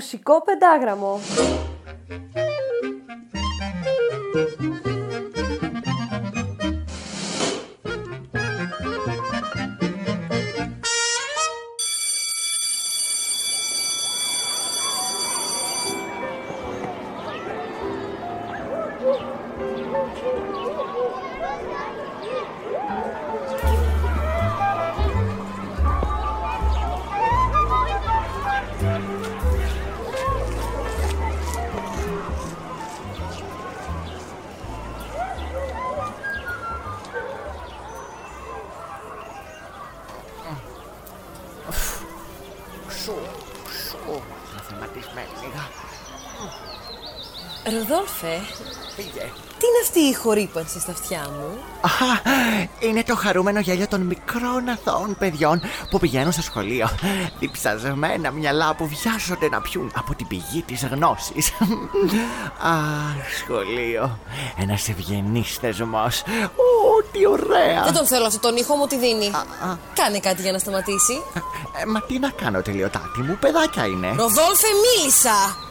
Μουσικό πεντάγραμμο. Σου, Ροδόλφε, Πήγε. τι είναι αυτή η χορύπανση στα αυτιά μου; Αχα, είναι το χαρούμενο γέλιο των μικρών αθώων παιδιών που πηγαίνουν στο σχολείο. Διψασμένα μυαλά που βιάζονται να πιούν από την πηγή της γνώσης. Αχ, σχολείο. Ένας ευγενής θεσμός. Ω, τι ωραία. Δεν τον θέλω αυτό τον ήχο μου τι δίνει. α. Κάνε κάτι για να σταματήσει. Ε, μα τι να κάνω τελειωτάτη μου, παιδάκια είναι. Ροδόλφε, μίλησα!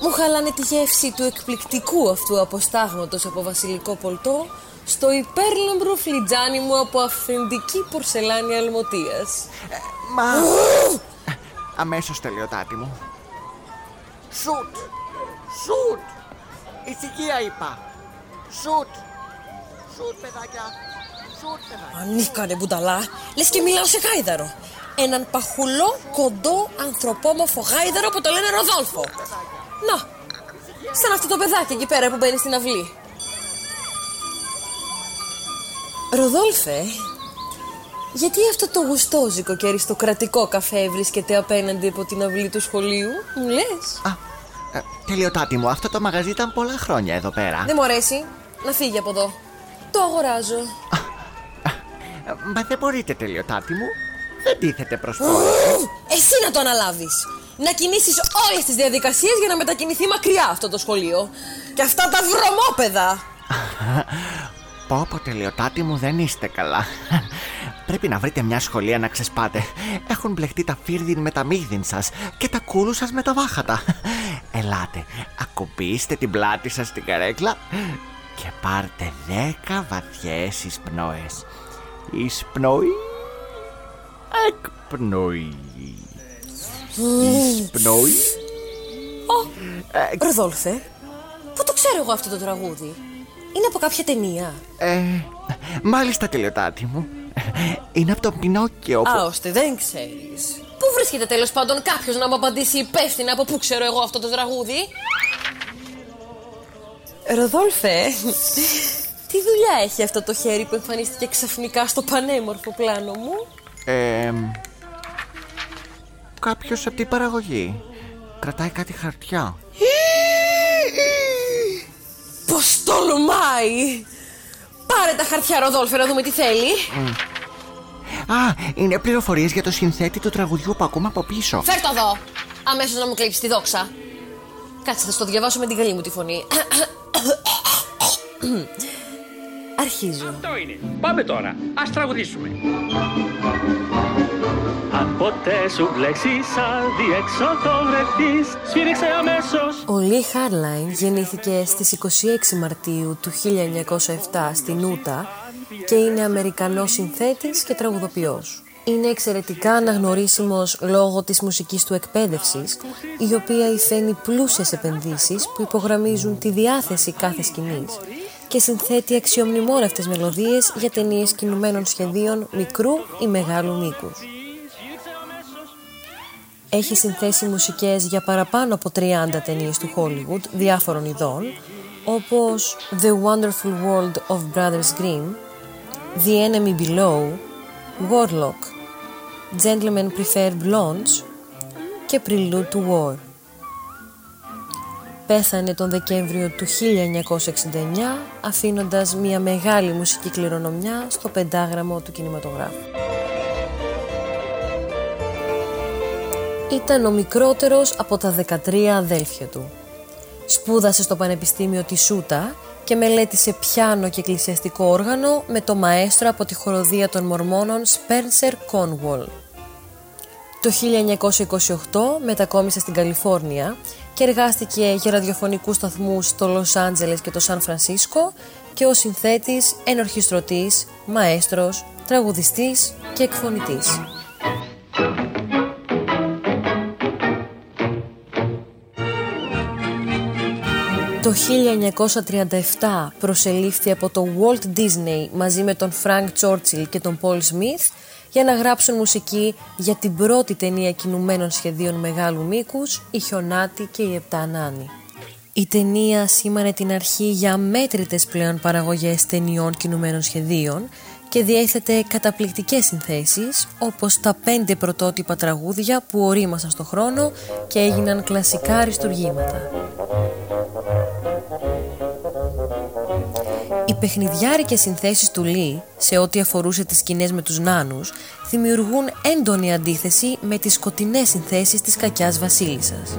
Μου χαλάνε τη γεύση του εκπληκτικού αυτού αποστάγματος από βασιλικό πολτό στο υπέρλαμπρο φλιτζάνι μου από αυθεντική πορσελάνη αλμοτίας. Μα... Αμέσως τελειωτάτη μου. Σουτ! Σουτ! Ησυχία είπα. Σουτ! Σουτ παιδάκια. Σουτ παιδάκια. Ανίκανε μπουνταλά, λες και μιλάω σε γάιδαρο. Έναν παχουλό, κοντό, ανθρωπόμορφο γάιδαρο που το λένε Ροδόλφο. Να, σαν αυτό το παιδάκι εκεί πέρα που μπαίνει στην αυλή. Ροδόλφε, γιατί αυτό το γουστόζικο και αριστοκρατικό καφέ βρίσκεται απέναντι από την αυλή του σχολείου, μου λες; Α, ε, τελειωτάτη μου, αυτό το μαγαζί ήταν πολλά χρόνια εδώ πέρα. Δεν μου αρέσει, να φύγει από εδώ. Το αγοράζω. Ε, Μα δεν μπορείτε τελειωτάτη μου. Δεν τίθεται προσφορά. Εσύ να το αναλάβεις Να κινήσεις όλες τις διαδικασίες για να μετακινηθεί μακριά αυτό το σχολείο Και αυτά τα βρωμόπεδα Πω πω τελειωτάτη μου δεν είστε καλά. Πρέπει να βρείτε μια σχολεία να ξεσπάτε. Έχουν μπλεχτεί τα φίρδιν με τα μύδιν σας και τα κούλου σας με τα βάχατα. Ελάτε, ακουμπήστε την πλάτη σας στην καρέκλα και πάρτε δέκα βαθιές εισπνοές. Εισπνοή, εκπνοή. Εισπνοή, Ω, Ροδόλφε Πού το ξέρω εγώ αυτό το τραγούδι; Είναι από κάποια ταινία. Ε, μάλιστα τελειωτάτη μου. Είναι από τον Πινόκιο που... Α, ώστε δεν ξέρεις. Πού βρίσκεται τέλος πάντων κάποιος να μου απαντήσει υπεύθυνα Από πού ξέρω εγώ αυτό το τραγούδι; Ροδόλφε Τι δουλειά έχει αυτό το χέρι που εμφανίστηκε ξαφνικά στο πανέμορφο πλάνο μου; Ε, κάποιος από την παραγωγή. Κρατάει κάτι χαρτιά. Πως τολμάει Πάρε τα χαρτιά Ροδόλφε να δούμε τι θέλει Α, είναι πληροφορίες για το συνθέτη του τραγουδιού που ακούμε από πίσω. Φέρ το εδώ Αμέσως να μου κλείψεις τη δόξα Κάτσε θα στο διαβάσω με την καλή μου τη φωνή Αρχίζω Αυτό είναι. Πάμε τώρα. Ας τραγουδήσουμε. Αν ποτέ σου μπλέξεις αδιέξοδο βρεθείς Σφύριξε αμέσως Ο Λί Χάρλαϊν γεννήθηκε στις 26 Μαρτίου του 1907 στην Ούτα και είναι Αμερικανός συνθέτης και τραγουδοποιός. Είναι εξαιρετικά αναγνωρίσιμος λόγω της μουσικής του εκπαίδευσης, η οποία υφαίνει πλούσιες επενδύσεις που υπογραμμίζουν τη διάθεση κάθε σκηνής και συνθέτει αξιομνημόνευτες μελωδίες για ταινίες κινουμένων σχεδίων μικρού ή μεγάλου μήκους. Έχει συνθέσει μουσικές για παραπάνω από 30 ταινίες του Hollywood διάφορων ειδών, όπως The Wonderful World of Brothers Grimm, The Enemy Below, Warlock, Gentlemen Prefer Blondes και Prelude to War. Πέθανε τον Δεκέμβριο του 1969 αφήνοντας μια μεγάλη μουσική κληρονομιά στο πεντάγραμμο του κινηματογράφου. Ήταν ο μικρότερος από τα 13 αδέλφια του. Σπούδασε στο Πανεπιστήμιο της Ούτα και μελέτησε πιάνο και εκκλησιαστικό όργανο με το μαέστρο από τη χοροδία των Μορμόνων Spencer Cornwall. Το 1928 μετακόμισε στην Καλιφόρνια και εργάστηκε για ραδιοφωνικούς σταθμούς στο Λος Άντζελες και το Σαν Φρανσίσκο και ως συνθέτης, ενορχιστρωτής, μαέστρος, τραγουδιστής και εκφωνητής. Το 1937 προσελήφθη από το Walt Disney μαζί με τον Frank Churchill και τον Paul Smith για να γράψουν μουσική για την πρώτη ταινία κινουμένων σχεδίων μεγάλου μήκους, «Η Χιονάτη και η Επτά Νάνη». Η ταινία σήμανε την αρχή για μέτρητες πλέον παραγωγές ταινιών κινουμένων σχεδίων και διέθετε καταπληκτικές συνθέσεις όπως τα πέντε πρωτότυπα τραγούδια που ορίμασαν στο χρόνο και έγιναν κλασικά αριστουργήματα. Παιχνιδιάρικες συνθέσεις του Λί σε ό,τι αφορούσε τις σκηνές με τους νάνους δημιουργούν έντονη αντίθεση με τις σκοτεινές συνθέσεις της κακιάς βασίλισσας.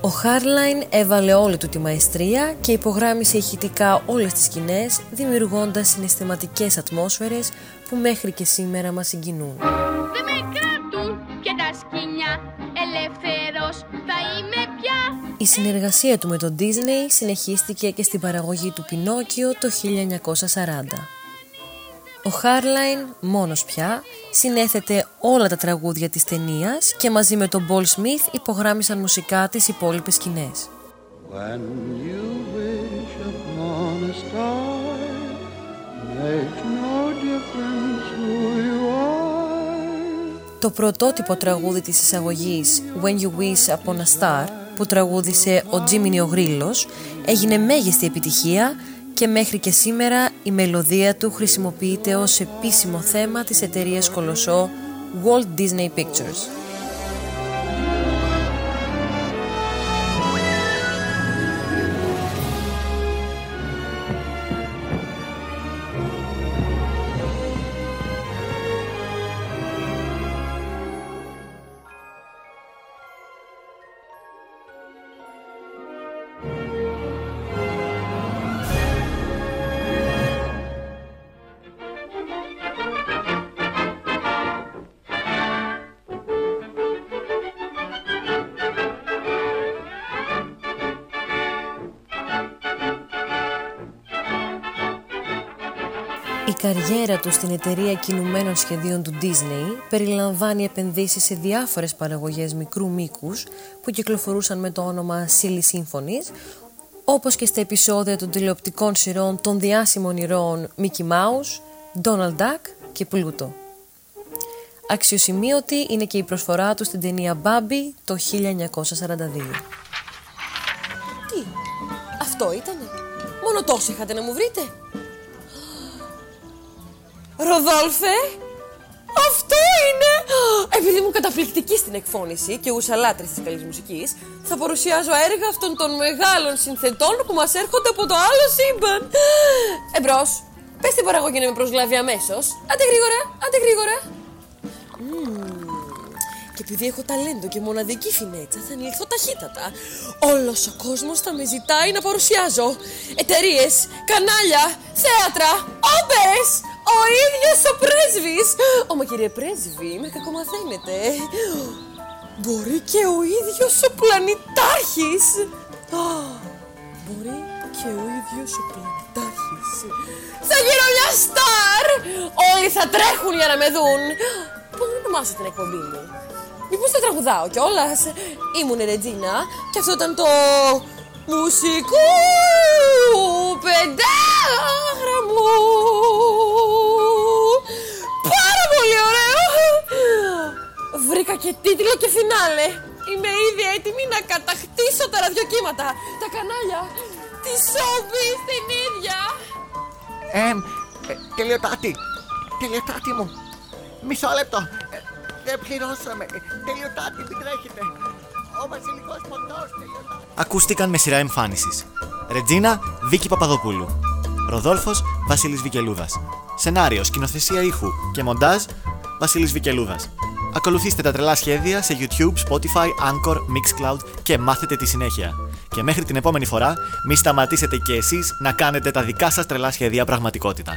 Ο Χάρλαϊν έβαλε όλη του τη μαεστρία και υπογράμμισε ηχητικά όλες τις σκηνές, δημιουργώντας συναισθηματικές ατμόσφαιρες που μέχρι και σήμερα μας συγκινούν. Δεν με κράτουν και τα σκηνιά, ελεύθερος θα είμαι πια. Η συνεργασία του με τον Disney συνεχίστηκε και στην παραγωγή του Πινόκιο το 1940. Ο Χάρλαϊν, μόνος πια, συνέθετε όλα τα τραγούδια της ταινίας και μαζί με τον Πολ Σμιθ υπογράμμισαν μουσικά τις υπόλοιπες σκηνές. Το πρωτότυπο τραγούδι της εισαγωγής When You Wish Upon a Star που τραγούδισε ο Τζίμινι ο Γρήλος έγινε μέγιστη επιτυχία και μέχρι και σήμερα η μελωδία του χρησιμοποιείται ως επίσημο θέμα της εταιρείας κολοσσό Walt Disney Pictures. Η καριέρα του στην εταιρεία κινουμένων σχεδίων του Disney περιλαμβάνει επενδύσεις σε διάφορες παραγωγές μικρού μήκους που κυκλοφορούσαν με το όνομα Silly Symphonies, όπως και στα επεισόδια των τηλεοπτικών σειρών των διάσημων ηρώων Mickey Mouse, Donald Duck και Pluto. Αξιοσημείωτη είναι και η προσφορά του στην ταινία Bambi το 1942. Τι, αυτό ήτανε; Μόνο τόσο είχατε να μου βρείτε; Ροδόλφε, αυτό είναι! Επειδή μου καταπληκτική στην εκφώνηση και ουσαλάτρη της καλής μουσικής, θα παρουσιάζω έργα αυτών των μεγάλων συνθετών που μας έρχονται από το άλλο σύμπαν. Εμπρός, πες την παραγωγή να με προσλάβει αμέσως. Άντε γρήγορα, άντε γρήγορα. Και επειδή έχω ταλέντο και μοναδική φινέτσα, θα ανηλθώ ταχύτατα. Όλος ο κόσμος θα με ζητάει να παρουσιάζω. Εταιρείες, κανάλια, θέατρα, όπερε! Ο ίδιος ο πρέσβης! Όμα κύριε πρέσβη, με κακομαθαίνετε. Μπορεί και ο ίδιος ο πλανητάρχης. Μπορεί και ο ίδιος ο πλανητάρχης. Θα γίνω μια στάρ! Όλοι θα τρέχουν για να με δουν. Πώς να ονομάσω την εκπομπή μου; Μήπως θα τραγουδάω κιόλας; Ήμουν Ρετζίνα και αυτό ήταν το μουσικού πεντάγραμμου. Και τίτλο και φινάλε. Είμαι ήδη έτοιμη να κατακτήσω τα ραδιοκύματα, τα κανάλια, τη σόβη στην ίδια. Ε, ε, τελειωτάτη, τελειωτάτη μου. Μισό λεπτό. Ε, δεν πληρώσαμε. Ε, τελειωτάτη, μην τρέχετε. Ο βασιλικός ποτός, τελειωτάτη. Ακούστηκαν με σειρά εμφάνισης. Ρετζίνα Βίκη Παπαδοπούλου. Ροδόλφος Βασίλης Βικελούδας. Σενάριος, σκηνοθεσία ήχου και μοντάζ Βασίλης Βικελούδας. Ακολουθήστε τα τρελά σχέδια σε YouTube, Spotify, Anchor, Mixcloud και μάθετε τη συνέχεια. Και μέχρι την επόμενη φορά, μη σταματήσετε και εσείς να κάνετε τα δικά σας τρελά σχέδια πραγματικότητα.